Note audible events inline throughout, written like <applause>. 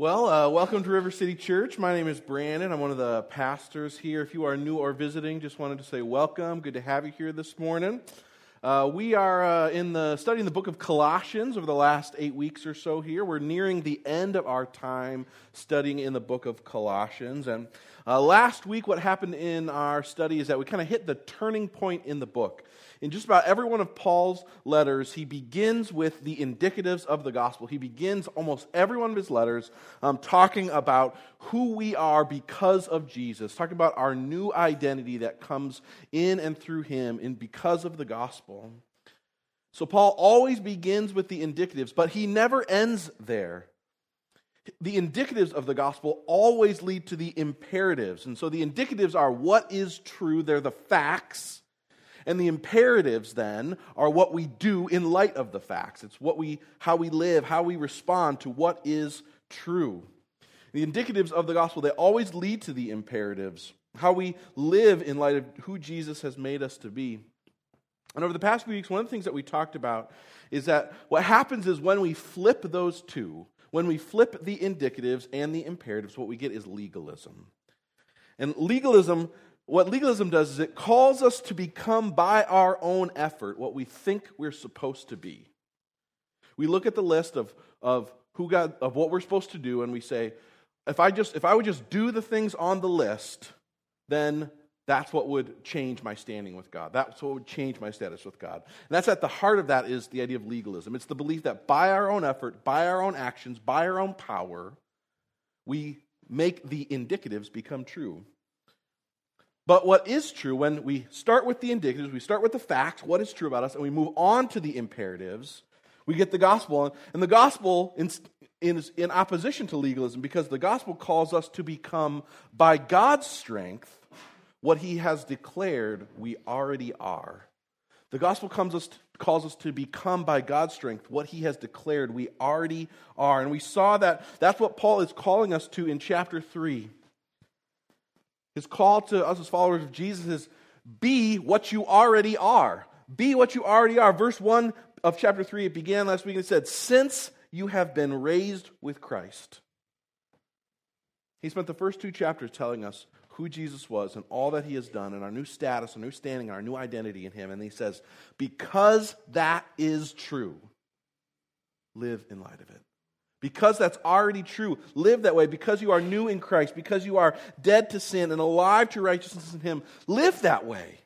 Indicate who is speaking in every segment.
Speaker 1: Well, uh, welcome to River City Church. My name is Brandon. I'm one of the pastors here. If you are new or visiting, just wanted to say welcome. Good to have you here this morning. Uh, we are uh, in the studying the book of Colossians over the last eight weeks or so. Here, we're nearing the end of our time studying in the book of Colossians, and uh, last week, what happened in our study is that we kind of hit the turning point in the book in just about every one of Paul's letters, he begins with the indicatives of the gospel. He begins almost every one of his letters um, talking about who we are because of Jesus, talking about our new identity that comes in and through him and because of the gospel. So Paul always begins with the indicatives, but he never ends there. The indicatives of the gospel always lead to the imperatives. And so the indicatives are what is true, they're the facts. And the imperatives then are what we do in light of the facts. It's what we how we live, how we respond to what is true. The indicatives of the gospel, they always lead to the imperatives, how we live in light of who Jesus has made us to be. And over the past few weeks, one of the things that we talked about is that what happens is when we flip those two, when we flip the indicatives and the imperatives, what we get is legalism. And legalism what legalism does is it calls us to become by our own effort what we think we're supposed to be. We look at the list of, of who got of what we're supposed to do and we say, if I just if I would just do the things on the list, then that's what would change my standing with God. That's what would change my status with God. And that's at the heart of that is the idea of legalism. It's the belief that by our own effort, by our own actions, by our own power, we make the indicatives become true. But what is true, when we start with the indicatives, we start with the facts, what is true about us, and we move on to the imperatives, we get the gospel. And the gospel is in opposition to legalism because the gospel calls us to become, by God's strength, what he has declared we already are. The gospel comes us, calls us to become, by God's strength, what he has declared we already are. And we saw that that's what Paul is calling us to in chapter 3. His call to us as followers of Jesus is be what you already are. Be what you already are. Verse 1 of chapter 3, it began last week and it said, Since you have been raised with Christ. He spent the first two chapters telling us who Jesus was and all that he has done and our new status, our new standing, our new identity in him. And he says, Because that is true, live in light of it. Because that's already true, live that way. Because you are new in Christ, because you are dead to sin and alive to righteousness in Him, live that way.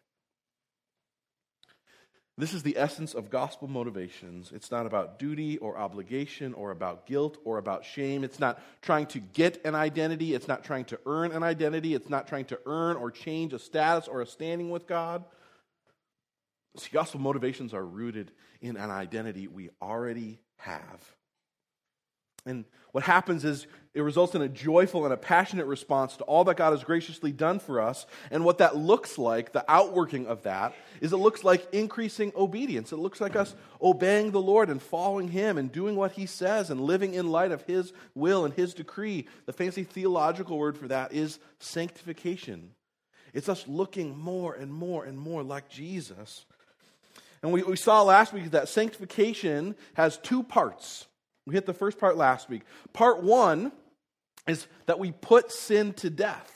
Speaker 1: This is the essence of gospel motivations. It's not about duty or obligation or about guilt or about shame. It's not trying to get an identity. It's not trying to earn an identity. It's not trying to earn or change a status or a standing with God. See, gospel motivations are rooted in an identity we already have. And what happens is it results in a joyful and a passionate response to all that God has graciously done for us. And what that looks like, the outworking of that, is it looks like increasing obedience. It looks like us obeying the Lord and following Him and doing what He says and living in light of His will and His decree. The fancy theological word for that is sanctification. It's us looking more and more and more like Jesus. And we, we saw last week that sanctification has two parts. We hit the first part last week. Part one is that we put sin to death.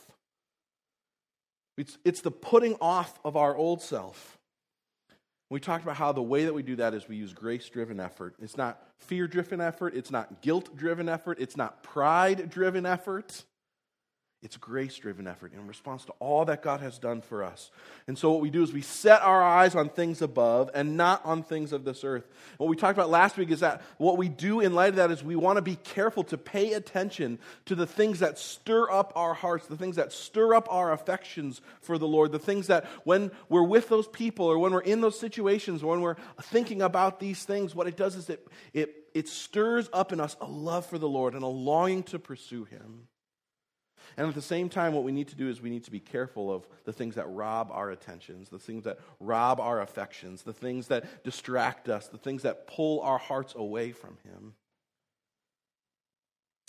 Speaker 1: It's, it's the putting off of our old self. We talked about how the way that we do that is we use grace driven effort. It's not fear driven effort. It's not guilt driven effort. It's not pride driven effort. It's grace driven effort in response to all that God has done for us. And so, what we do is we set our eyes on things above and not on things of this earth. What we talked about last week is that what we do in light of that is we want to be careful to pay attention to the things that stir up our hearts, the things that stir up our affections for the Lord, the things that when we're with those people or when we're in those situations, or when we're thinking about these things, what it does is it, it, it stirs up in us a love for the Lord and a longing to pursue Him. And at the same time, what we need to do is we need to be careful of the things that rob our attentions, the things that rob our affections, the things that distract us, the things that pull our hearts away from Him.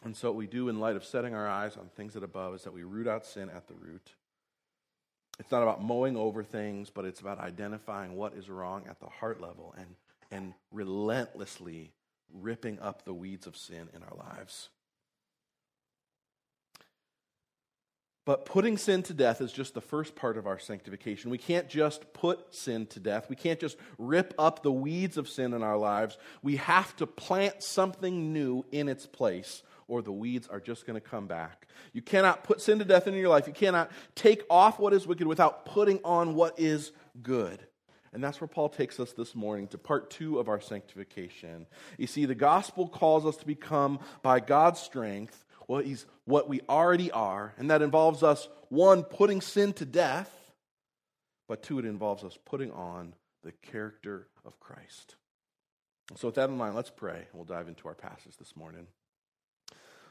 Speaker 1: And so, what we do in light of setting our eyes on things that above is that we root out sin at the root. It's not about mowing over things, but it's about identifying what is wrong at the heart level and, and relentlessly ripping up the weeds of sin in our lives. But putting sin to death is just the first part of our sanctification. We can't just put sin to death. We can't just rip up the weeds of sin in our lives. We have to plant something new in its place, or the weeds are just going to come back. You cannot put sin to death in your life. You cannot take off what is wicked without putting on what is good. And that's where Paul takes us this morning to part two of our sanctification. You see, the gospel calls us to become, by God's strength, what, he's, what we already are, and that involves us, one, putting sin to death, but two, it involves us putting on the character of Christ. So, with that in mind, let's pray, and we'll dive into our passage this morning.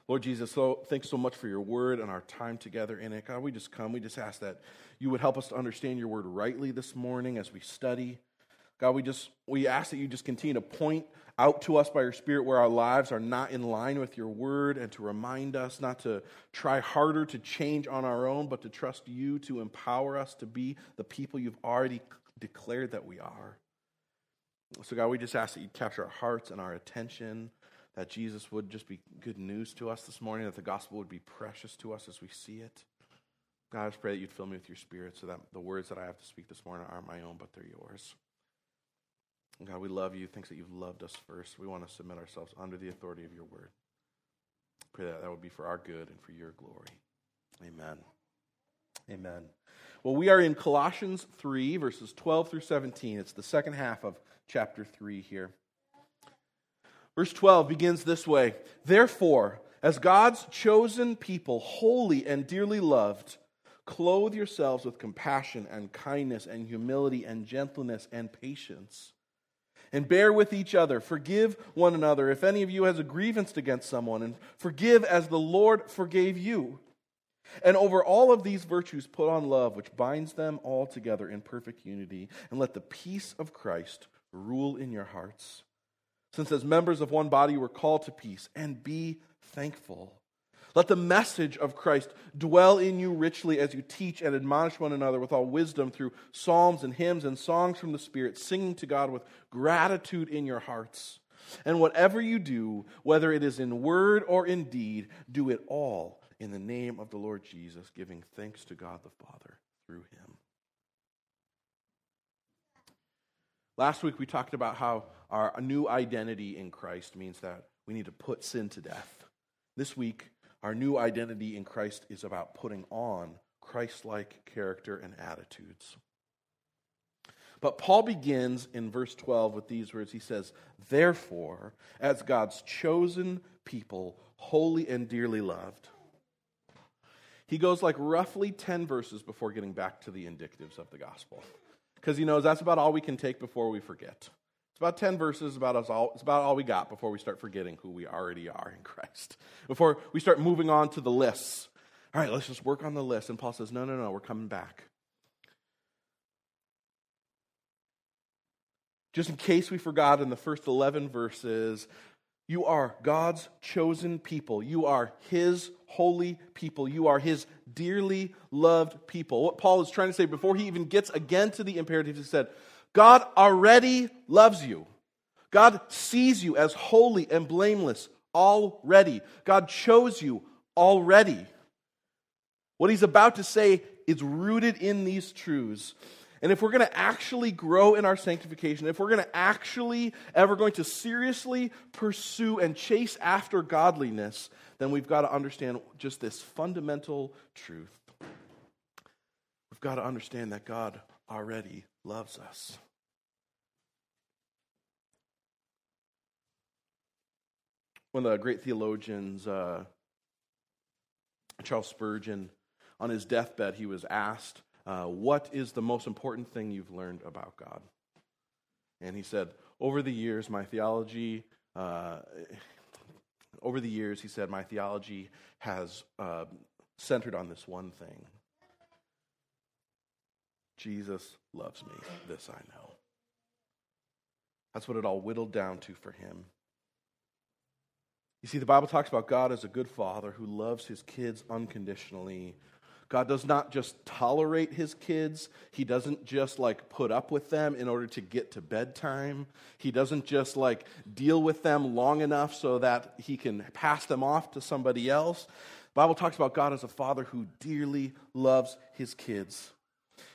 Speaker 1: Lord Jesus, so thanks so much for your word and our time together in it. God, we just come, we just ask that you would help us to understand your word rightly this morning as we study. God, we just we ask that you just continue to point out to us by your Spirit where our lives are not in line with your word and to remind us not to try harder to change on our own, but to trust you to empower us to be the people you've already declared that we are. So, God, we just ask that you capture our hearts and our attention, that Jesus would just be good news to us this morning, that the gospel would be precious to us as we see it. God, I just pray that you'd fill me with your spirit so that the words that I have to speak this morning aren't my own, but they're yours. God, we love you. Thanks that you've loved us first. We want to submit ourselves under the authority of your word. Pray that that would be for our good and for your glory. Amen. Amen. Well, we are in Colossians 3, verses 12 through 17. It's the second half of chapter 3 here. Verse 12 begins this way Therefore, as God's chosen people, holy and dearly loved, clothe yourselves with compassion and kindness and humility and gentleness and patience and bear with each other. Forgive one another if any of you has a grievance against someone, and forgive as the Lord forgave you. And over all of these virtues, put on love, which binds them all together in perfect unity. And let the peace of Christ rule in your hearts. Since as members of one body we're called to peace, and be thankful. Let the message of Christ dwell in you richly as you teach and admonish one another with all wisdom through psalms and hymns and songs from the Spirit, singing to God with gratitude in your hearts. And whatever you do, whether it is in word or in deed, do it all in the name of the Lord Jesus, giving thanks to God the Father through him. Last week we talked about how our new identity in Christ means that we need to put sin to death. This week our new identity in Christ is about putting on Christ like character and attitudes. But Paul begins in verse 12 with these words. He says, Therefore, as God's chosen people, holy and dearly loved. He goes like roughly 10 verses before getting back to the indicatives of the gospel. Because he knows that's about all we can take before we forget. It's about 10 verses, about us all, it's about all we got before we start forgetting who we already are in Christ. <laughs> Before we start moving on to the lists. All right, let's just work on the list. And Paul says, no, no, no, we're coming back. Just in case we forgot in the first 11 verses, you are God's chosen people. You are His holy people. You are His dearly loved people. What Paul is trying to say before he even gets again to the imperative, he said, God already loves you. God sees you as holy and blameless already. God chose you already. What he's about to say is rooted in these truths. And if we're going to actually grow in our sanctification, if we're going to actually ever going to seriously pursue and chase after godliness, then we've got to understand just this fundamental truth. We've got to understand that God already loves us. One of the great theologians, uh, Charles Spurgeon, on his deathbed, he was asked, uh, What is the most important thing you've learned about God? And he said, Over the years, my theology, uh, over the years, he said, my theology has uh, centered on this one thing Jesus loves me. This I know. That's what it all whittled down to for him. You see, the Bible talks about God as a good father who loves his kids unconditionally. God does not just tolerate his kids. He doesn't just like put up with them in order to get to bedtime. He doesn't just like deal with them long enough so that he can pass them off to somebody else. The Bible talks about God as a father who dearly loves his kids.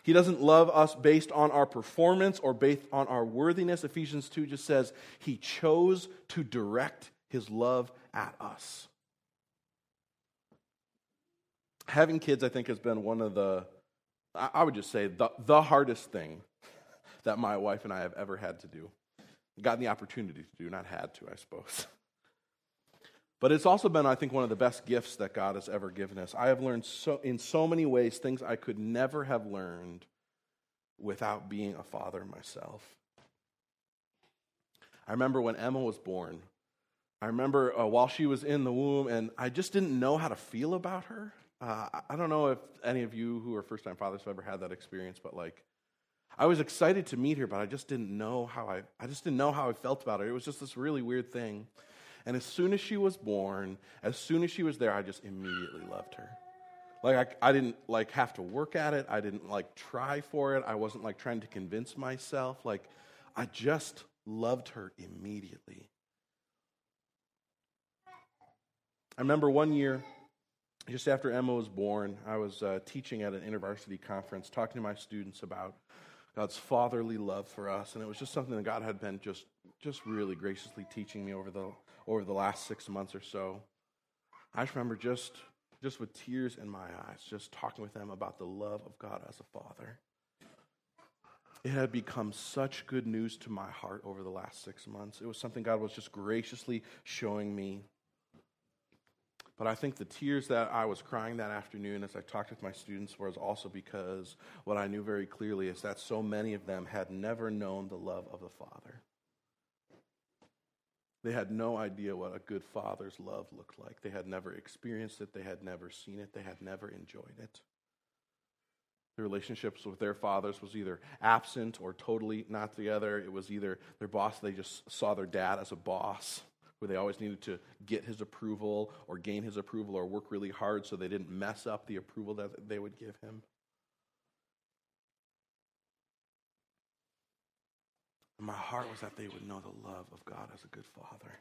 Speaker 1: He doesn't love us based on our performance or based on our worthiness. Ephesians 2 just says he chose to direct his love at us having kids, I think, has been one of the, I would just say, the, the hardest thing <laughs> that my wife and I have ever had to do. Gotten the opportunity to do, not had to, I suppose. <laughs> But it's also been, I think, one of the best gifts that God has ever given us. I have learned so, in so many ways things I could never have learned without being a father myself. I remember when Emma was born. I remember uh, while she was in the womb, and I just didn't know how to feel about her. Uh, I don't know if any of you who are first time fathers have ever had that experience, but like, I was excited to meet her, but I just didn't know how I, I just didn't know how I felt about her. It was just this really weird thing. And as soon as she was born, as soon as she was there, I just immediately loved her. Like I, I didn't like have to work at it. I didn't like try for it. I wasn't like trying to convince myself. Like I just loved her immediately. I remember one year just after Emma was born, I was uh, teaching at an intervarsity conference, talking to my students about God's fatherly love for us, and it was just something that God had been just, just really graciously teaching me over the over the last six months or so. I just remember just, just with tears in my eyes, just talking with them about the love of God as a father. It had become such good news to my heart over the last six months. It was something God was just graciously showing me but I think the tears that I was crying that afternoon as I talked with my students was also because what I knew very clearly is that so many of them had never known the love of the Father. They had no idea what a good father's love looked like. They had never experienced it, they had never seen it, they had never enjoyed it. Their relationships with their fathers was either absent or totally not together. It was either their boss, they just saw their dad as a boss where they always needed to get his approval or gain his approval or work really hard so they didn't mess up the approval that they would give him. And my heart was that they would know the love of God as a good father.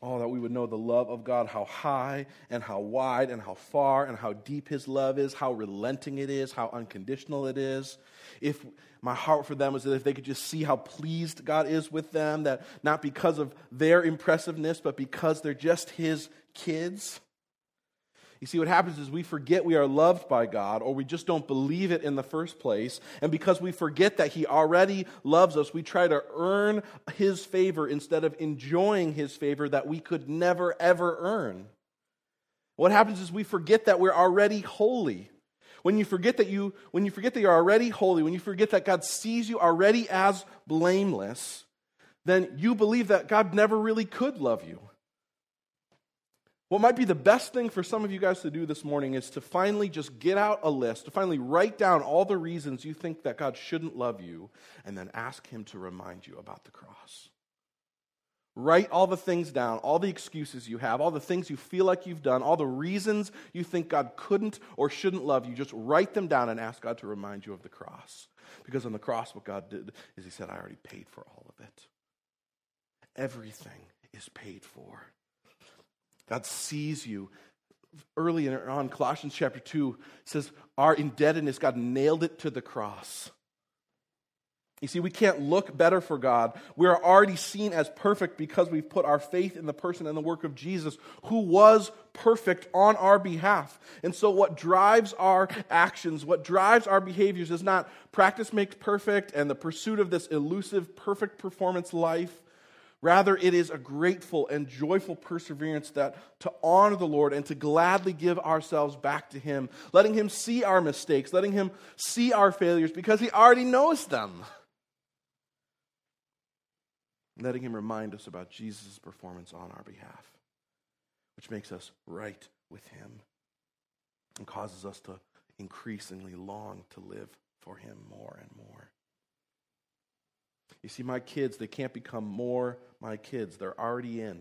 Speaker 1: Oh, that we would know the love of God, how high and how wide and how far and how deep His love is, how relenting it is, how unconditional it is. If my heart for them was that if they could just see how pleased God is with them, that not because of their impressiveness, but because they're just His kids. You see, what happens is we forget we are loved by God, or we just don't believe it in the first place. And because we forget that He already loves us, we try to earn His favor instead of enjoying His favor that we could never, ever earn. What happens is we forget that we're already holy. When you forget that you when you forget that you're already holy, when you forget that God sees you already as blameless, then you believe that God never really could love you. What might be the best thing for some of you guys to do this morning is to finally just get out a list, to finally write down all the reasons you think that God shouldn't love you, and then ask Him to remind you about the cross. Write all the things down, all the excuses you have, all the things you feel like you've done, all the reasons you think God couldn't or shouldn't love you. Just write them down and ask God to remind you of the cross. Because on the cross, what God did is He said, I already paid for all of it. Everything is paid for. God sees you. Early on, Colossians chapter 2 says, Our indebtedness, God nailed it to the cross. You see, we can't look better for God. We are already seen as perfect because we've put our faith in the person and the work of Jesus, who was perfect on our behalf. And so, what drives our actions, what drives our behaviors, is not practice makes perfect and the pursuit of this elusive, perfect performance life. Rather, it is a grateful and joyful perseverance that to honor the Lord and to gladly give ourselves back to Him, letting Him see our mistakes, letting Him see our failures because He already knows them. Letting Him remind us about Jesus' performance on our behalf, which makes us right with Him and causes us to increasingly long to live for Him more and more. You see, my kids, they can't become more my kids. They're already in.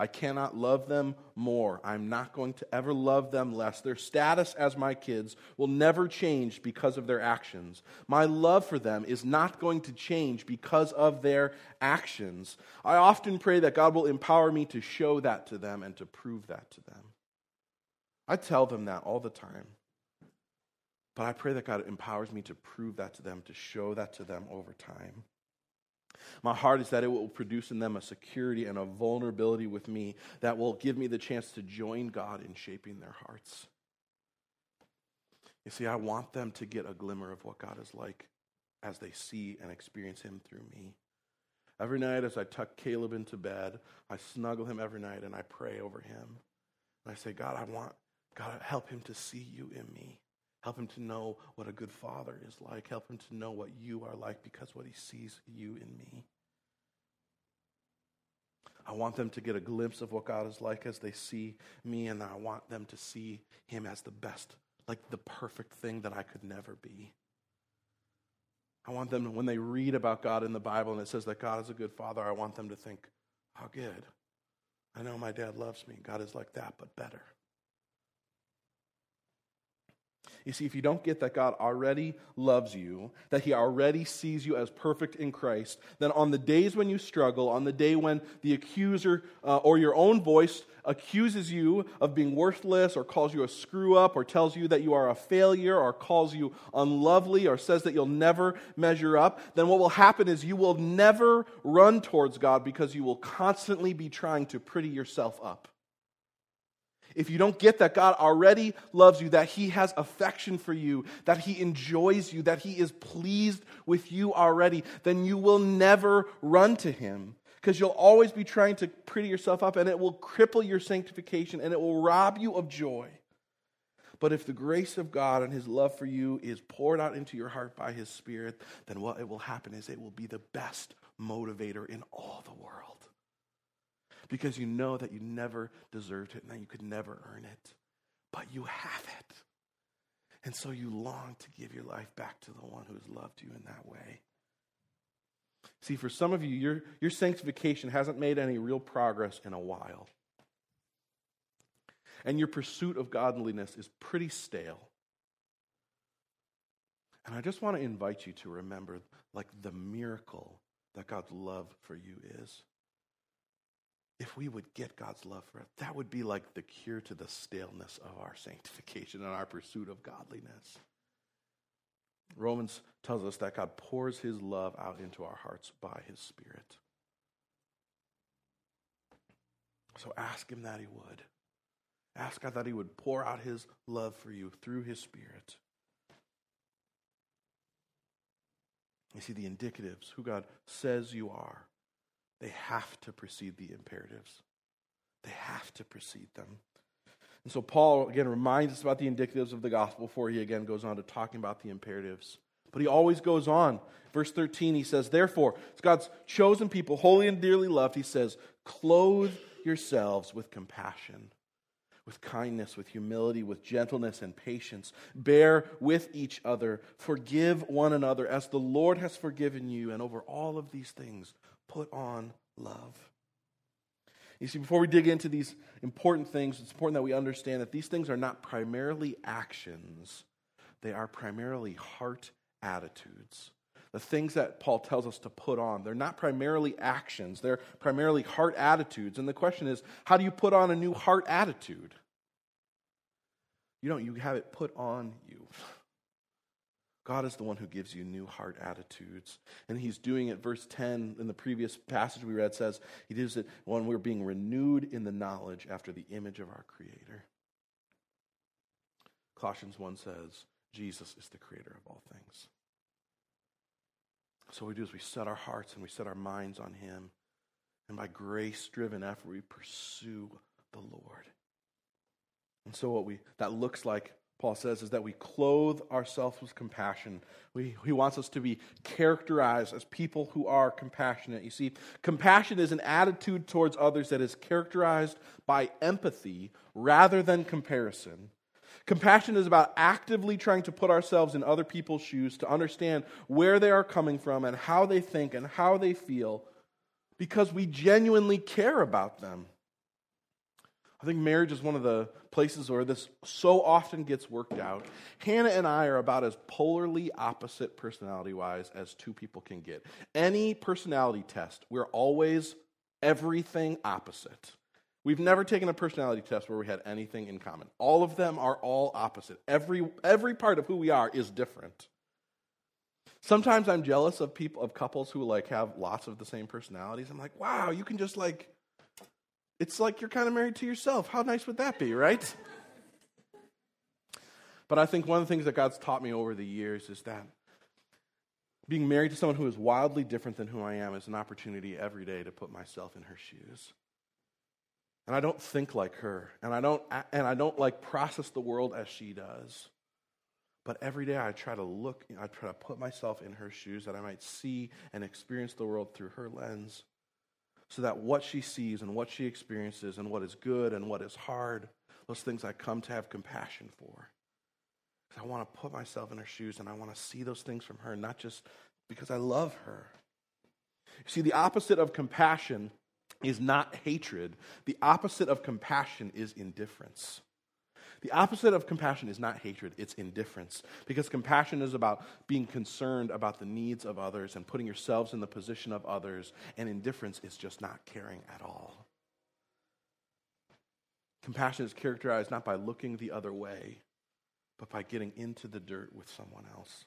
Speaker 1: I cannot love them more. I'm not going to ever love them less. Their status as my kids will never change because of their actions. My love for them is not going to change because of their actions. I often pray that God will empower me to show that to them and to prove that to them. I tell them that all the time. But I pray that God empowers me to prove that to them, to show that to them over time. My heart is that it will produce in them a security and a vulnerability with me that will give me the chance to join God in shaping their hearts. You see, I want them to get a glimmer of what God is like as they see and experience Him through me. Every night, as I tuck Caleb into bed, I snuggle him every night and I pray over him. And I say, God, I want, God, to help him to see you in me. Help him to know what a good father is like. Help him to know what you are like because what he sees you in me. I want them to get a glimpse of what God is like as they see me, and I want them to see him as the best, like the perfect thing that I could never be. I want them, when they read about God in the Bible and it says that God is a good father, I want them to think, how good. I know my dad loves me. God is like that, but better. You see, if you don't get that God already loves you, that He already sees you as perfect in Christ, then on the days when you struggle, on the day when the accuser uh, or your own voice accuses you of being worthless or calls you a screw up or tells you that you are a failure or calls you unlovely or says that you'll never measure up, then what will happen is you will never run towards God because you will constantly be trying to pretty yourself up if you don't get that God already loves you, that He has affection for you, that He enjoys you, that He is pleased with you already, then you will never run to Him because you'll always be trying to pretty yourself up and it will cripple your sanctification and it will rob you of joy. But if the grace of God and His love for you is poured out into your heart by His Spirit, then what it will happen is it will be the best motivator in all the world because you know that you never deserved it and that you could never earn it. But you have it. And so you long to give your life back to the one who has loved you in that way. See, for some of you, your, your sanctification hasn't made any real progress in a while. And your pursuit of godliness is pretty stale. And I just want to invite you to remember like the miracle that God's love for you is if we would get God's love for us, that would be like the cure to the staleness of our sanctification and our pursuit of godliness. Romans tells us that God pours his love out into our hearts by his Spirit. So ask him that he would. Ask God that he would pour out his love for you through his Spirit. You see, the indicatives, who God says you are, they have to precede the imperatives. They have to precede them. And so Paul, again, reminds us about the indicatives of the gospel before he again goes on to talking about the imperatives. But he always goes on. Verse 13, he says, Therefore, it's God's chosen people, holy and dearly loved, he says, clothe yourselves with compassion, with kindness, with humility, with gentleness and patience. Bear with each other. Forgive one another as the Lord has forgiven you. And over all of these things, put on love. You see, before we dig into these important things, it's important that we understand that these things are not primarily actions, they are primarily heart attitudes. The things that Paul tells us to put on, they're not primarily actions, they're primarily heart attitudes. And the question is, how do you put on a new heart attitude? You don't, you have it put on you. God is the one who gives you new heart attitudes. And he's doing it. Verse 10 in the previous passage we read says, He does it when we're being renewed in the knowledge after the image of our Creator. Colossians 1 says, Jesus is the creator of all things. So what we do is we set our hearts and we set our minds on Him. And by grace driven effort, we pursue the Lord. And so what we that looks like Paul says, is that we clothe ourselves with compassion. We, he wants us to be characterized as people who are compassionate. You see, compassion is an attitude towards others that is characterized by empathy rather than comparison. Compassion is about actively trying to put ourselves in other people's shoes to understand where they are coming from and how they think and how they feel because we genuinely care about them. I think marriage is one of the places where this so often gets worked out. Hannah and I are about as polarly opposite personality wise as two people can get. Any personality test, we're always everything opposite. We've never taken a personality test where we had anything in common. All of them are all opposite. Every, every part of who we are is different. Sometimes I'm jealous of people of couples who like have lots of the same personalities. I'm like, wow, you can just like it's like you're kind of married to yourself. How nice would that be, right? But I think one of the things that God's taught me over the years is that being married to someone who is wildly different than who I am is an opportunity every day to put myself in her shoes. And I don't think like her, and I don't and I don't like process the world as she does. But every day I try to look, I try to put myself in her shoes that I might see and experience the world through her lens so that what she sees and what she experiences and what is good and what is hard, those things I come to have compassion for. Because I want to put myself in her shoes and I want to see those things from her, not just because I love her. You see, the opposite of compassion is not hatred, the opposite of compassion is indifference. The opposite of compassion is not hatred, it's indifference. Because compassion is about being concerned about the needs of others and putting yourselves in the position of others, and indifference is just not caring at all. Compassion is characterized not by looking the other way, but by getting into the dirt with someone else,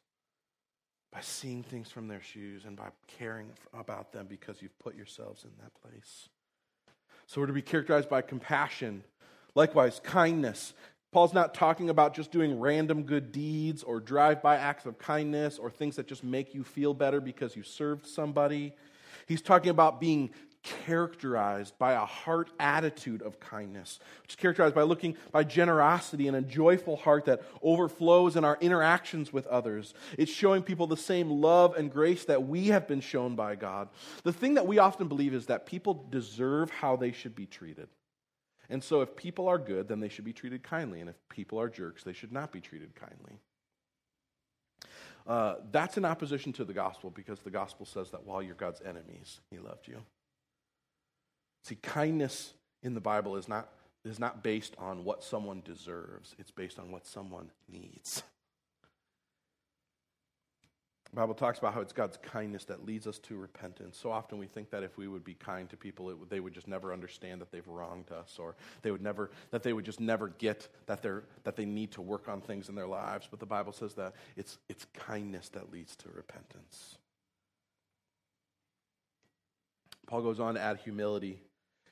Speaker 1: by seeing things from their shoes, and by caring about them because you've put yourselves in that place. So we're to be characterized by compassion. Likewise, kindness. Paul's not talking about just doing random good deeds or drive by acts of kindness or things that just make you feel better because you served somebody. He's talking about being characterized by a heart attitude of kindness, which is characterized by looking by generosity and a joyful heart that overflows in our interactions with others. It's showing people the same love and grace that we have been shown by God. The thing that we often believe is that people deserve how they should be treated. And so, if people are good, then they should be treated kindly. And if people are jerks, they should not be treated kindly. Uh, that's in opposition to the gospel because the gospel says that while you're God's enemies, He loved you. See, kindness in the Bible is not, is not based on what someone deserves, it's based on what someone needs. The Bible talks about how it's God's kindness that leads us to repentance. So often we think that if we would be kind to people, it, they would just never understand that they've wronged us, or they would never that they would just never get that they're that they need to work on things in their lives. But the Bible says that it's it's kindness that leads to repentance. Paul goes on to add humility.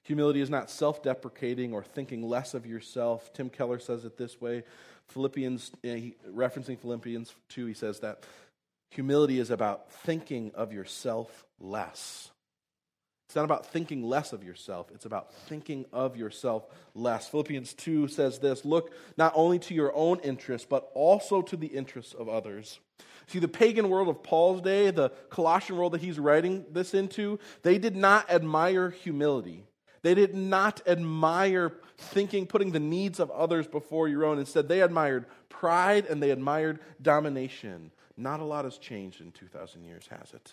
Speaker 1: Humility is not self deprecating or thinking less of yourself. Tim Keller says it this way Philippians, eh, referencing Philippians 2, he says that Humility is about thinking of yourself less. It's not about thinking less of yourself, it's about thinking of yourself less. Philippians 2 says this Look not only to your own interests, but also to the interests of others. See, the pagan world of Paul's day, the Colossian world that he's writing this into, they did not admire humility. They did not admire thinking, putting the needs of others before your own. Instead, they admired pride and they admired domination. Not a lot has changed in 2,000 years, has it?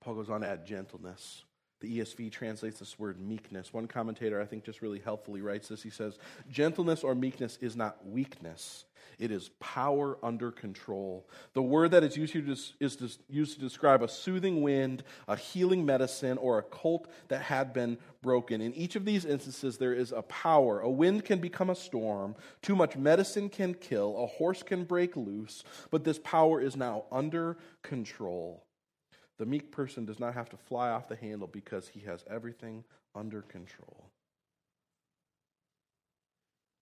Speaker 1: Paul goes on to add gentleness. The ESV translates this word meekness. One commentator, I think, just really helpfully writes this. He says, Gentleness or meekness is not weakness, it is power under control. The word that is used here is used to describe a soothing wind, a healing medicine, or a colt that had been broken. In each of these instances, there is a power. A wind can become a storm, too much medicine can kill, a horse can break loose, but this power is now under control. The meek person does not have to fly off the handle because he has everything under control.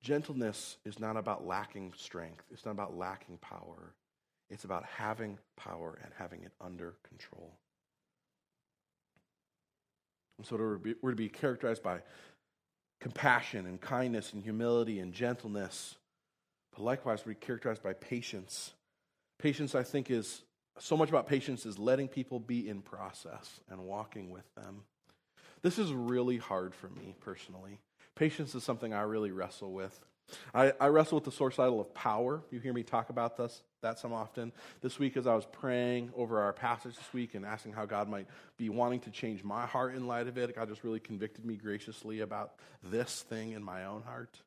Speaker 1: Gentleness is not about lacking strength, it's not about lacking power. It's about having power and having it under control. And so we're to be characterized by compassion and kindness and humility and gentleness. But likewise, we're characterized by patience. Patience, I think, is so much about patience is letting people be in process and walking with them. This is really hard for me personally. Patience is something I really wrestle with. I, I wrestle with the source idol of power. You hear me talk about this that some often. This week, as I was praying over our passage this week and asking how God might be wanting to change my heart in light of it, God just really convicted me graciously about this thing in my own heart.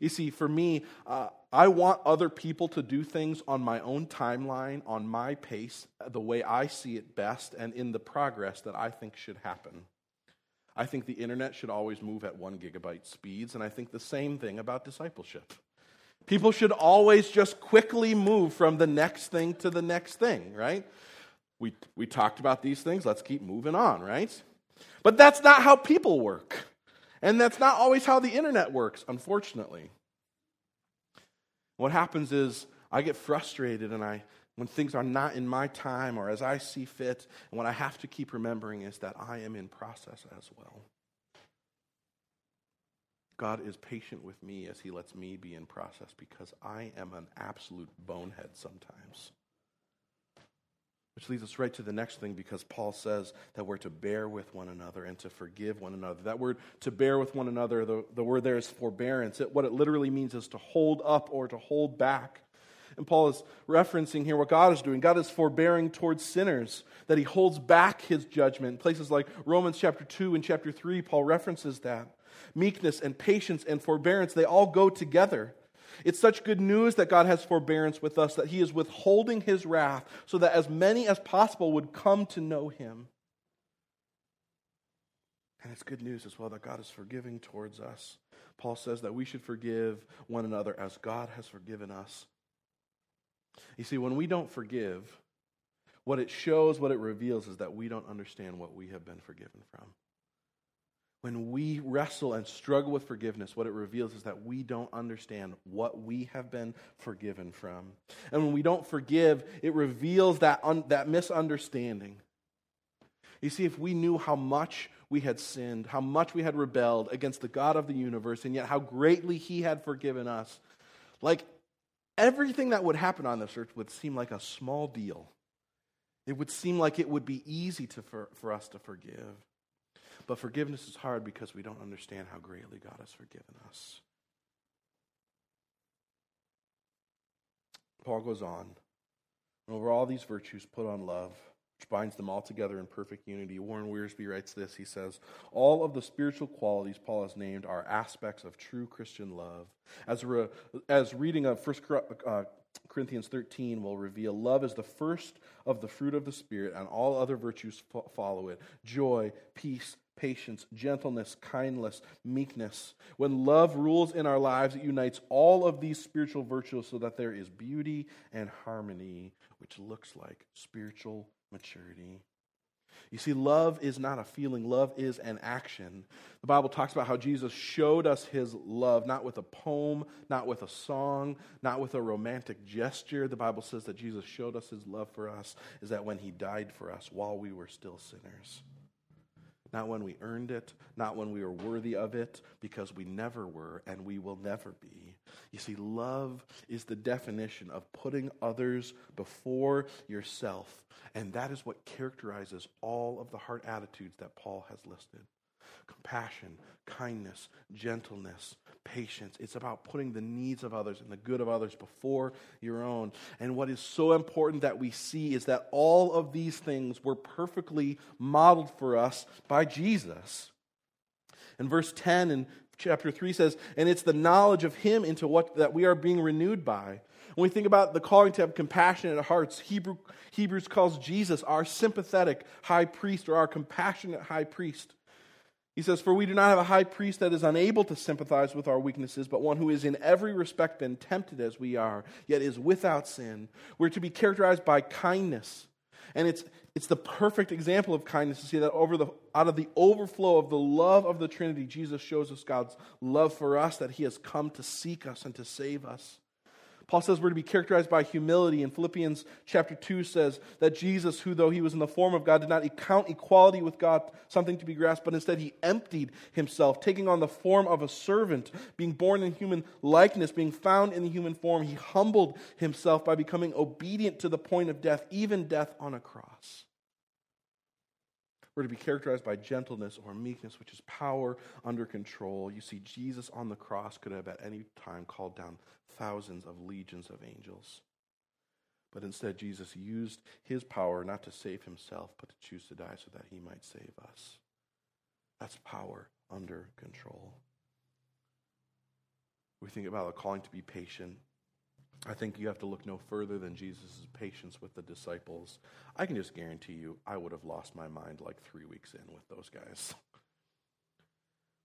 Speaker 1: You see, for me, uh, I want other people to do things on my own timeline, on my pace, the way I see it best, and in the progress that I think should happen. I think the internet should always move at one gigabyte speeds, and I think the same thing about discipleship. People should always just quickly move from the next thing to the next thing, right? We, we talked about these things, let's keep moving on, right? But that's not how people work. And that's not always how the internet works, unfortunately. What happens is I get frustrated and I when things are not in my time or as I see fit, and what I have to keep remembering is that I am in process as well. God is patient with me as He lets me be in process because I am an absolute bonehead sometimes. Which leads us right to the next thing because Paul says that we're to bear with one another and to forgive one another. That word to bear with one another, the, the word there is forbearance. It, what it literally means is to hold up or to hold back. And Paul is referencing here what God is doing. God is forbearing towards sinners, that he holds back his judgment. Places like Romans chapter 2 and chapter 3, Paul references that. Meekness and patience and forbearance, they all go together. It's such good news that God has forbearance with us, that He is withholding His wrath so that as many as possible would come to know Him. And it's good news as well that God is forgiving towards us. Paul says that we should forgive one another as God has forgiven us. You see, when we don't forgive, what it shows, what it reveals, is that we don't understand what we have been forgiven from. When we wrestle and struggle with forgiveness, what it reveals is that we don't understand what we have been forgiven from. And when we don't forgive, it reveals that, un- that misunderstanding. You see, if we knew how much we had sinned, how much we had rebelled against the God of the universe, and yet how greatly He had forgiven us, like everything that would happen on this earth would seem like a small deal. It would seem like it would be easy to, for, for us to forgive. But forgiveness is hard because we don't understand how greatly God has forgiven us. Paul goes on. and Over all these virtues, put on love, which binds them all together in perfect unity. Warren Wiersbe writes this. He says, All of the spiritual qualities Paul has named are aspects of true Christian love. As, re, as reading of 1 uh, Corinthians 13 will reveal love is the first of the fruit of the Spirit, and all other virtues follow it joy, peace, patience, gentleness, kindness, meekness. When love rules in our lives, it unites all of these spiritual virtues so that there is beauty and harmony, which looks like spiritual maturity. You see, love is not a feeling, love is an action. The Bible talks about how Jesus showed us his love, not with a poem, not with a song, not with a romantic gesture. The Bible says that Jesus showed us his love for us, is that when he died for us while we were still sinners not when we earned it, not when we were worthy of it, because we never were and we will never be. You see, love is the definition of putting others before yourself. And that is what characterizes all of the heart attitudes that Paul has listed compassion, kindness, gentleness, patience. It's about putting the needs of others and the good of others before your own. And what is so important that we see is that all of these things were perfectly modeled for us by Jesus. In verse 10 in chapter 3 says, And it's the knowledge of him into what that we are being renewed by. When we think about the calling to have compassionate hearts, Hebrew, Hebrews calls Jesus our sympathetic high priest or our compassionate high priest. He says, For we do not have a high priest that is unable to sympathize with our weaknesses, but one who is in every respect been tempted as we are, yet is without sin. We're to be characterized by kindness. And it's, it's the perfect example of kindness to see that over the, out of the overflow of the love of the Trinity, Jesus shows us God's love for us, that he has come to seek us and to save us. Paul says we're to be characterized by humility. And Philippians chapter 2 says that Jesus, who though he was in the form of God, did not count equality with God something to be grasped, but instead he emptied himself, taking on the form of a servant, being born in human likeness, being found in the human form. He humbled himself by becoming obedient to the point of death, even death on a cross. We're to be characterized by gentleness or meekness, which is power under control. You see, Jesus on the cross could have at any time called down thousands of legions of angels. But instead, Jesus used his power not to save himself, but to choose to die so that he might save us. That's power under control. We think about the calling to be patient. I think you have to look no further than Jesus' patience with the disciples. I can just guarantee you, I would have lost my mind like three weeks in with those guys. <laughs>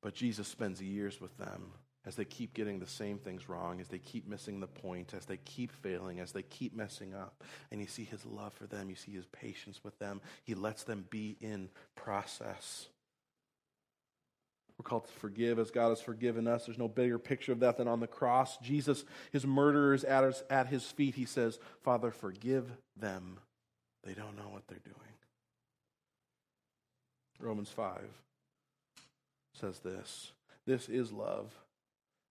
Speaker 1: But Jesus spends years with them as they keep getting the same things wrong, as they keep missing the point, as they keep failing, as they keep messing up. And you see his love for them, you see his patience with them. He lets them be in process. We're called to forgive as God has forgiven us. There's no bigger picture of that than on the cross. Jesus, his murderers at his, at his feet, he says, Father, forgive them. They don't know what they're doing. Romans 5 says this This is love,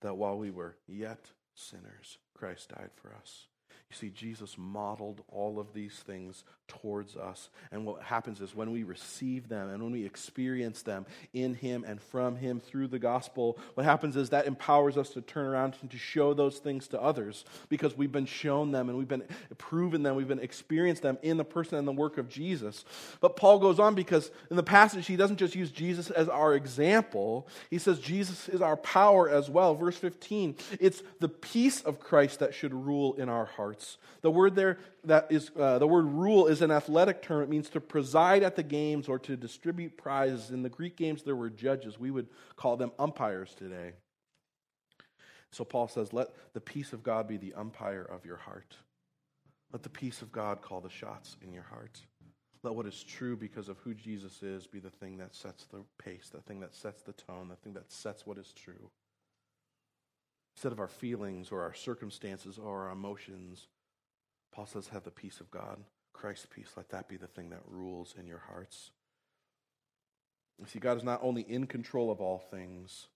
Speaker 1: that while we were yet sinners, Christ died for us. You see, Jesus modeled all of these things towards us. And what happens is when we receive them and when we experience them in Him and from Him through the gospel, what happens is that empowers us to turn around and to show those things to others because we've been shown them and we've been proven them, we've been experienced them in the person and the work of Jesus. But Paul goes on because in the passage, he doesn't just use Jesus as our example, he says Jesus is our power as well. Verse 15, it's the peace of Christ that should rule in our hearts the word there that is uh, the word rule is an athletic term. It means to preside at the games or to distribute prizes. In the Greek games, there were judges. We would call them umpires today. So Paul says, "Let the peace of God be the umpire of your heart. Let the peace of God call the shots in your heart." Let what is true because of who Jesus is be the thing that sets the pace, the thing that sets the tone, the thing that sets what is true instead of our feelings or our circumstances or our emotions. Paul says, have the peace of God, Christ's peace. Let that be the thing that rules in your hearts. You see, God is not only in control of all things,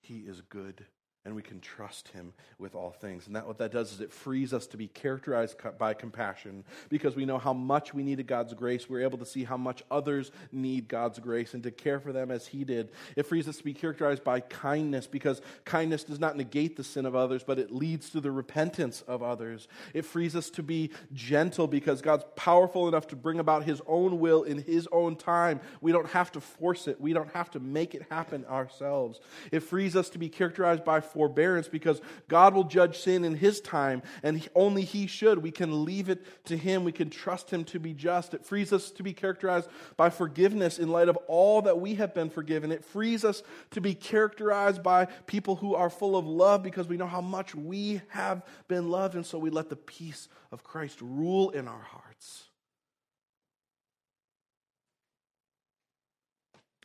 Speaker 1: He is good and we can trust him with all things. And that what that does is it frees us to be characterized by compassion because we know how much we needed God's grace. We're able to see how much others need God's grace and to care for them as he did. It frees us to be characterized by kindness because kindness does not negate the sin of others, but it leads to the repentance of others. It frees us to be gentle because God's powerful enough to bring about his own will in his own time. We don't have to force it. We don't have to make it happen ourselves. It frees us to be characterized by forbearance because God will judge sin in His time, and only He should. We can leave it to Him. We can trust Him to be just. It frees us to be characterized by forgiveness in light of all that we have been forgiven. It frees us to be characterized by people who are full of love because we know how much we have been loved, and so we let the peace of Christ rule in our hearts.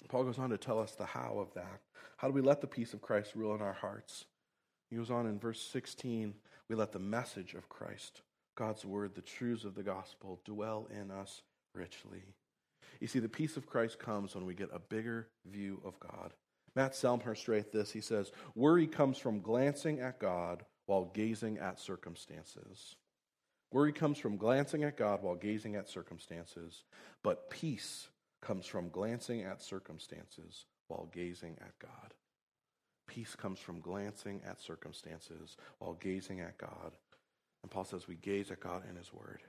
Speaker 1: Paul goes on to tell us the how of that. How do we let the peace of Christ rule in our hearts? He goes on in verse 16 we let the message of Christ, God's word, the truths of the gospel, dwell in us richly. You see, the peace of Christ comes when we get a bigger view of God. Matt Smethurst writes this. He says, Worry comes from glancing at God while gazing at circumstances. Worry comes from glancing at God while gazing at circumstances, but peace comes from glancing at circumstances while gazing at God. Peace comes from glancing at circumstances while gazing at God. And Paul says we gaze at God in His Word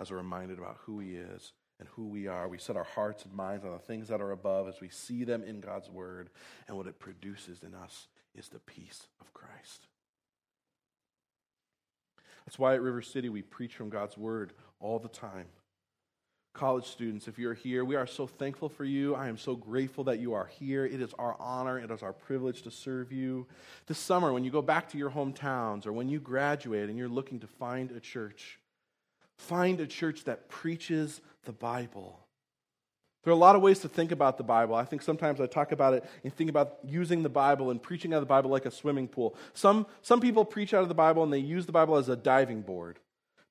Speaker 1: as we're reminded about who He is and who we are. We set our hearts and minds on the things that are above as we see them in God's Word. And what it produces in us is the peace of Christ. That's why at River City we preach from God's Word all the time college students, if you're here, we are so thankful for you. I am so grateful that you are here. It is our honor, it is our privilege to serve you. This summer, when you go back to your hometowns or when you graduate and you're looking to find a church, find a church that preaches the Bible. There are a lot of ways to think about the Bible. I think sometimes I talk about it and think about using the Bible and preaching out of the Bible like a swimming pool. Some, some people preach out of the Bible and they use the Bible as a diving board.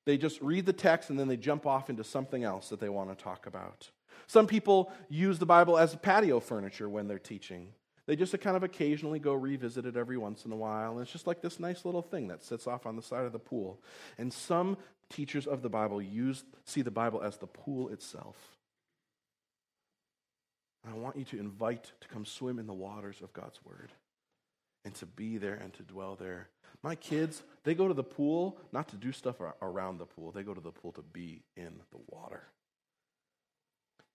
Speaker 1: They just read the text and then they jump off into something else that they want to talk about. Some people use the Bible as patio furniture when they're teaching. They just kind of occasionally go revisit it every once in a while. And it's just like this nice little thing that sits off on the side of the pool. And some teachers of the Bible use, see the Bible as the pool itself. And I want you to invite to come swim in the waters of God's Word and to be there and to dwell there My kids, they go to the pool not to do stuff around the pool, they go to the pool to be in the water.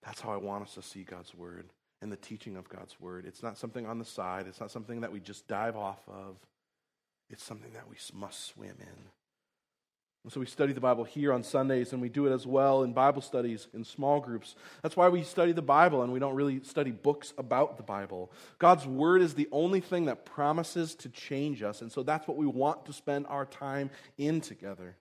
Speaker 1: That's how I want us to see God's word and the teaching of God's word. It's not something on the side, it's not something that we just dive off of, it's something that we must swim in. And so we study the Bible here on Sundays, and we do it as well in Bible studies in small groups. That's why we study the Bible and we don't really study books about the Bible. God's Word is the only thing that promises to change us, and so that's what we want to spend our time in together.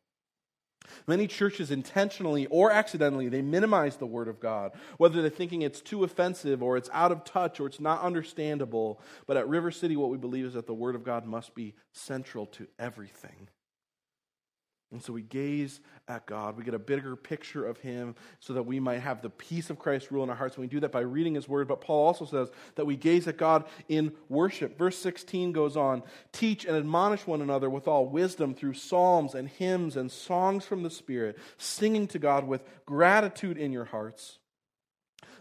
Speaker 1: Many churches intentionally or accidentally they minimize the word of God, whether they're thinking it's too offensive or it's out of touch or it's not understandable. But at River City what we believe is that the word of God must be central to everything. And so we gaze at God. We get a bigger picture of Him so that we might have the peace of Christ rule in our hearts. And we do that by reading His Word. But Paul also says that we gaze at God in worship. Verse 16 goes on Teach and admonish one another with all wisdom through psalms and hymns and songs from the Spirit, singing to God with gratitude in your hearts.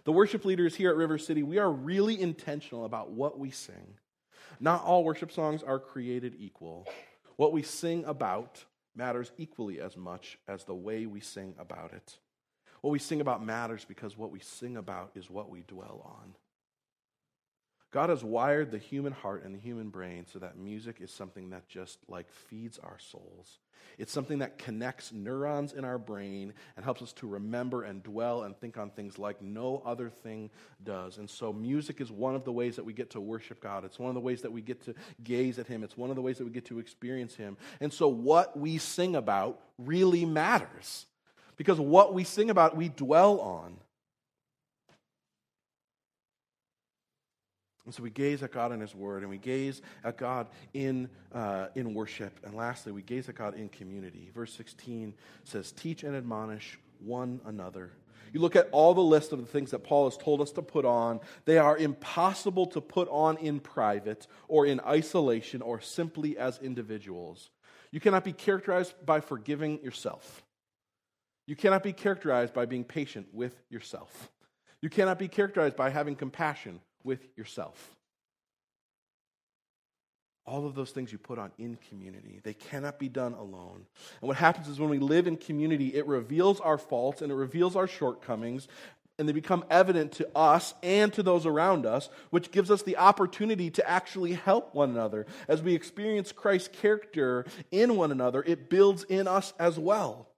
Speaker 1: The worship leaders here at River City, we are really intentional about what we sing. Not all worship songs are created equal. What we sing about matters equally as much as the way we sing about it. What we sing about matters because what we sing about is what we dwell on. God has wired the human heart and the human brain so that music is something that just like feeds our souls. It's something that connects neurons in our brain and helps us to remember and dwell and think on things like no other thing does. And so, music is one of the ways that we get to worship God. It's one of the ways that we get to gaze at Him. It's one of the ways that we get to experience Him. And so, what we sing about really matters because what we sing about, we dwell on. And so we gaze at God in His Word, and we gaze at God in, uh, in worship. And lastly, we gaze at God in community. Verse 16 says, Teach and admonish one another. You look at all the list of the things that Paul has told us to put on, they are impossible to put on in private or in isolation or simply as individuals. You cannot be characterized by forgiving yourself. You cannot be characterized by being patient with yourself. You cannot be characterized by having compassion with yourself. All of those things you put on in community. They cannot be done alone. And what happens is when we live in community, it reveals our faults and it reveals our shortcomings, and they become evident to us and to those around us, which gives us the opportunity to actually help one another. As we experience Christ's character in one another, it builds in us as well.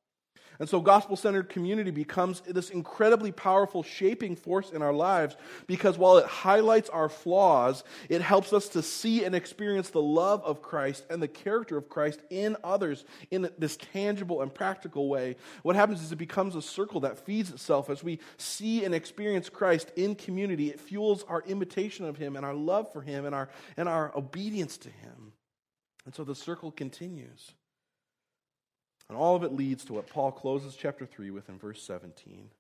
Speaker 1: And so, gospel centered community becomes this incredibly powerful shaping force in our lives because while it highlights our flaws, it helps us to see and experience the love of Christ and the character of Christ in others in this tangible and practical way. What happens is it becomes a circle that feeds itself. As we see and experience Christ in community, it fuels our imitation of Him and our love for Him and our, and our obedience to Him. And so the circle continues. And all of it leads to what Paul closes chapter 3 with in verse 17.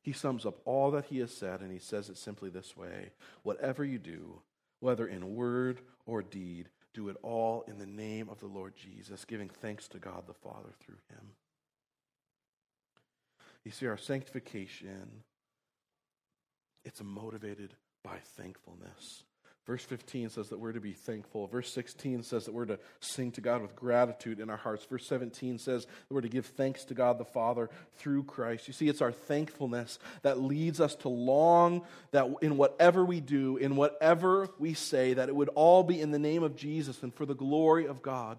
Speaker 1: He sums up all that he has said, and he says it simply this way Whatever you do, whether in word or deed, do it all in the name of the Lord Jesus, giving thanks to God the Father through him. You see, our sanctification, it's motivated by thankfulness. Verse 15 says that we're to be thankful. Verse 16 says that we're to sing to God with gratitude in our hearts. Verse 17 says that we're to give thanks to God the Father through Christ. You see, it's our thankfulness that leads us to long that in whatever we do, in whatever we say, that it would all be in the name of Jesus and for the glory of God.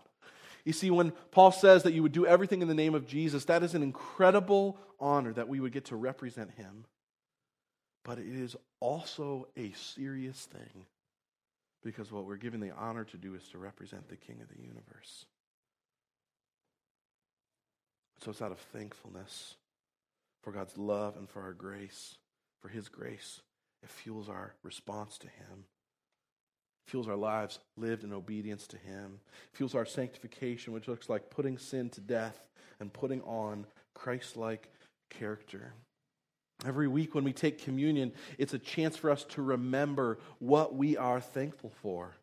Speaker 1: You see, when Paul says that you would do everything in the name of Jesus, that is an incredible honor that we would get to represent him. But it is also a serious thing because what we're given the honor to do is to represent the King of the universe. So it's out of thankfulness for God's love and for our grace, for His grace. It fuels our response to Him, it fuels our lives lived in obedience to Him, it fuels our sanctification, which looks like putting sin to death and putting on Christ like character. Every week when we take communion, it's a chance for us to remember what we are thankful for.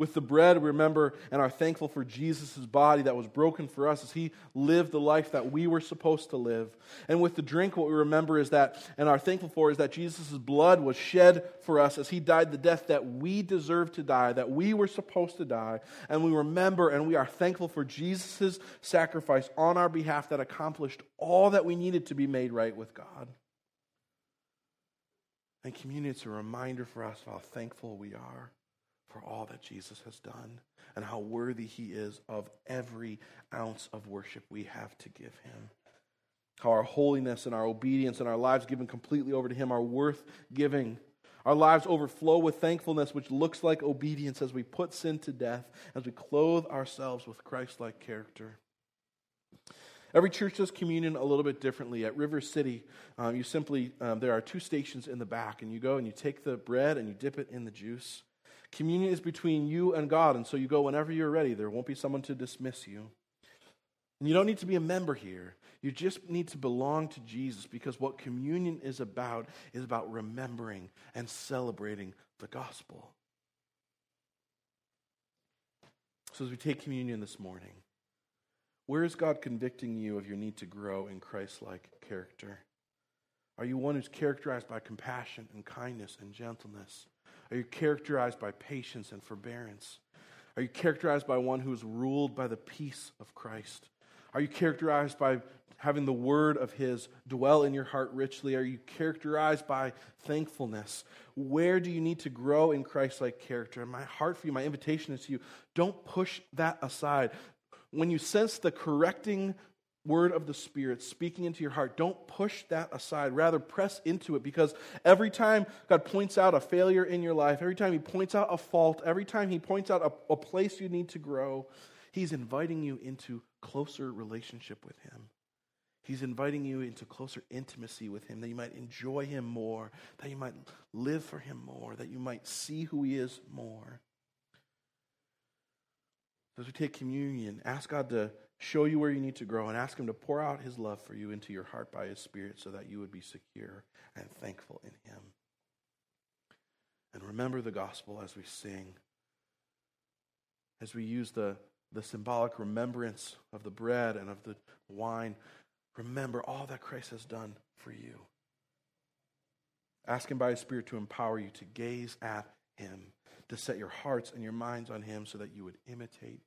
Speaker 1: With the bread, we remember and are thankful for Jesus' body that was broken for us as he lived the life that we were supposed to live. And with the drink, what we remember is that, and are thankful for, is that Jesus' blood was shed for us as he died the death that we deserved to die, that we were supposed to die. And we remember and we are thankful for Jesus' sacrifice on our behalf that accomplished all that we needed to be made right with God. And communion is a reminder for us of how thankful we are for all that Jesus has done and how worthy he is of every ounce of worship we have to give him. How our holiness and our obedience and our lives given completely over to him are worth giving. Our lives overflow with thankfulness, which looks like obedience as we put sin to death, as we clothe ourselves with Christ like character. Every church does communion a little bit differently. At River City, um, you simply, um, there are two stations in the back, and you go and you take the bread and you dip it in the juice. Communion is between you and God, and so you go whenever you're ready. There won't be someone to dismiss you. And you don't need to be a member here. You just need to belong to Jesus because what communion is about is about remembering and celebrating the gospel. So, as we take communion this morning, where is God convicting you of your need to grow in Christ like character? Are you one who's characterized by compassion and kindness and gentleness? Are you characterized by patience and forbearance? Are you characterized by one who is ruled by the peace of Christ? Are you characterized by having the word of His dwell in your heart richly? Are you characterized by thankfulness? Where do you need to grow in Christ like character? And my heart for you, my invitation is to you don't push that aside. When you sense the correcting word of the Spirit speaking into your heart, don't push that aside. Rather, press into it because every time God points out a failure in your life, every time He points out a fault, every time He points out a, a place you need to grow, He's inviting you into closer relationship with Him. He's inviting you into closer intimacy with Him, that you might enjoy Him more, that you might live for Him more, that you might see who He is more. As we take communion, ask God to show you where you need to grow, and ask Him to pour out His love for you into your heart by His Spirit so that you would be secure and thankful in Him. And remember the gospel as we sing, as we use the, the symbolic remembrance of the bread and of the wine. Remember all that Christ has done for you. Ask Him by His Spirit to empower you to gaze at Him, to set your hearts and your minds on Him so that you would imitate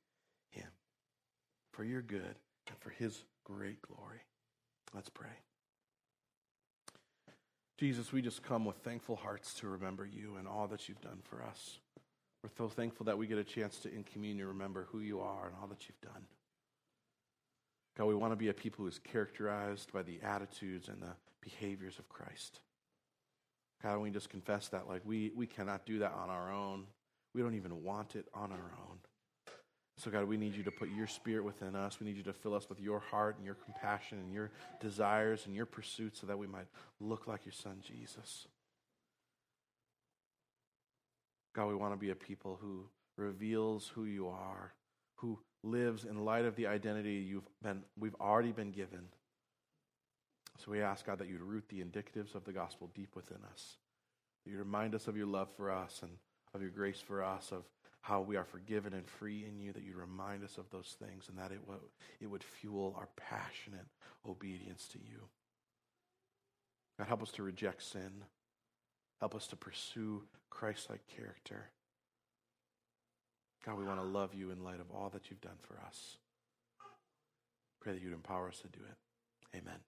Speaker 1: for your good and for his great glory. Let's pray. Jesus, we just come with thankful hearts to remember you and all that you've done for us. We're so thankful that we get a chance to, in communion, remember who you are and all that you've done. God, we want to be a people who is characterized by the attitudes and the behaviors of Christ. God, we just confess that like we, we cannot do that on our own. We don't even want it on our own. So, God, we need you to put your spirit within us. We need you to fill us with your heart and your compassion and your desires and your pursuits so that we might look like your son, Jesus. God, we want to be a people who reveals who you are, who lives in light of the identity you've been, we've already been given. So we ask, God, that you'd root the indicatives of the gospel deep within us. That you remind us of your love for us and of your grace for us, of how we are forgiven and free in you, that you remind us of those things and that it, it would fuel our passionate obedience to you. God, help us to reject sin. Help us to pursue Christ like character. God, we want to love you in light of all that you've done for us. Pray that you'd empower us to do it. Amen.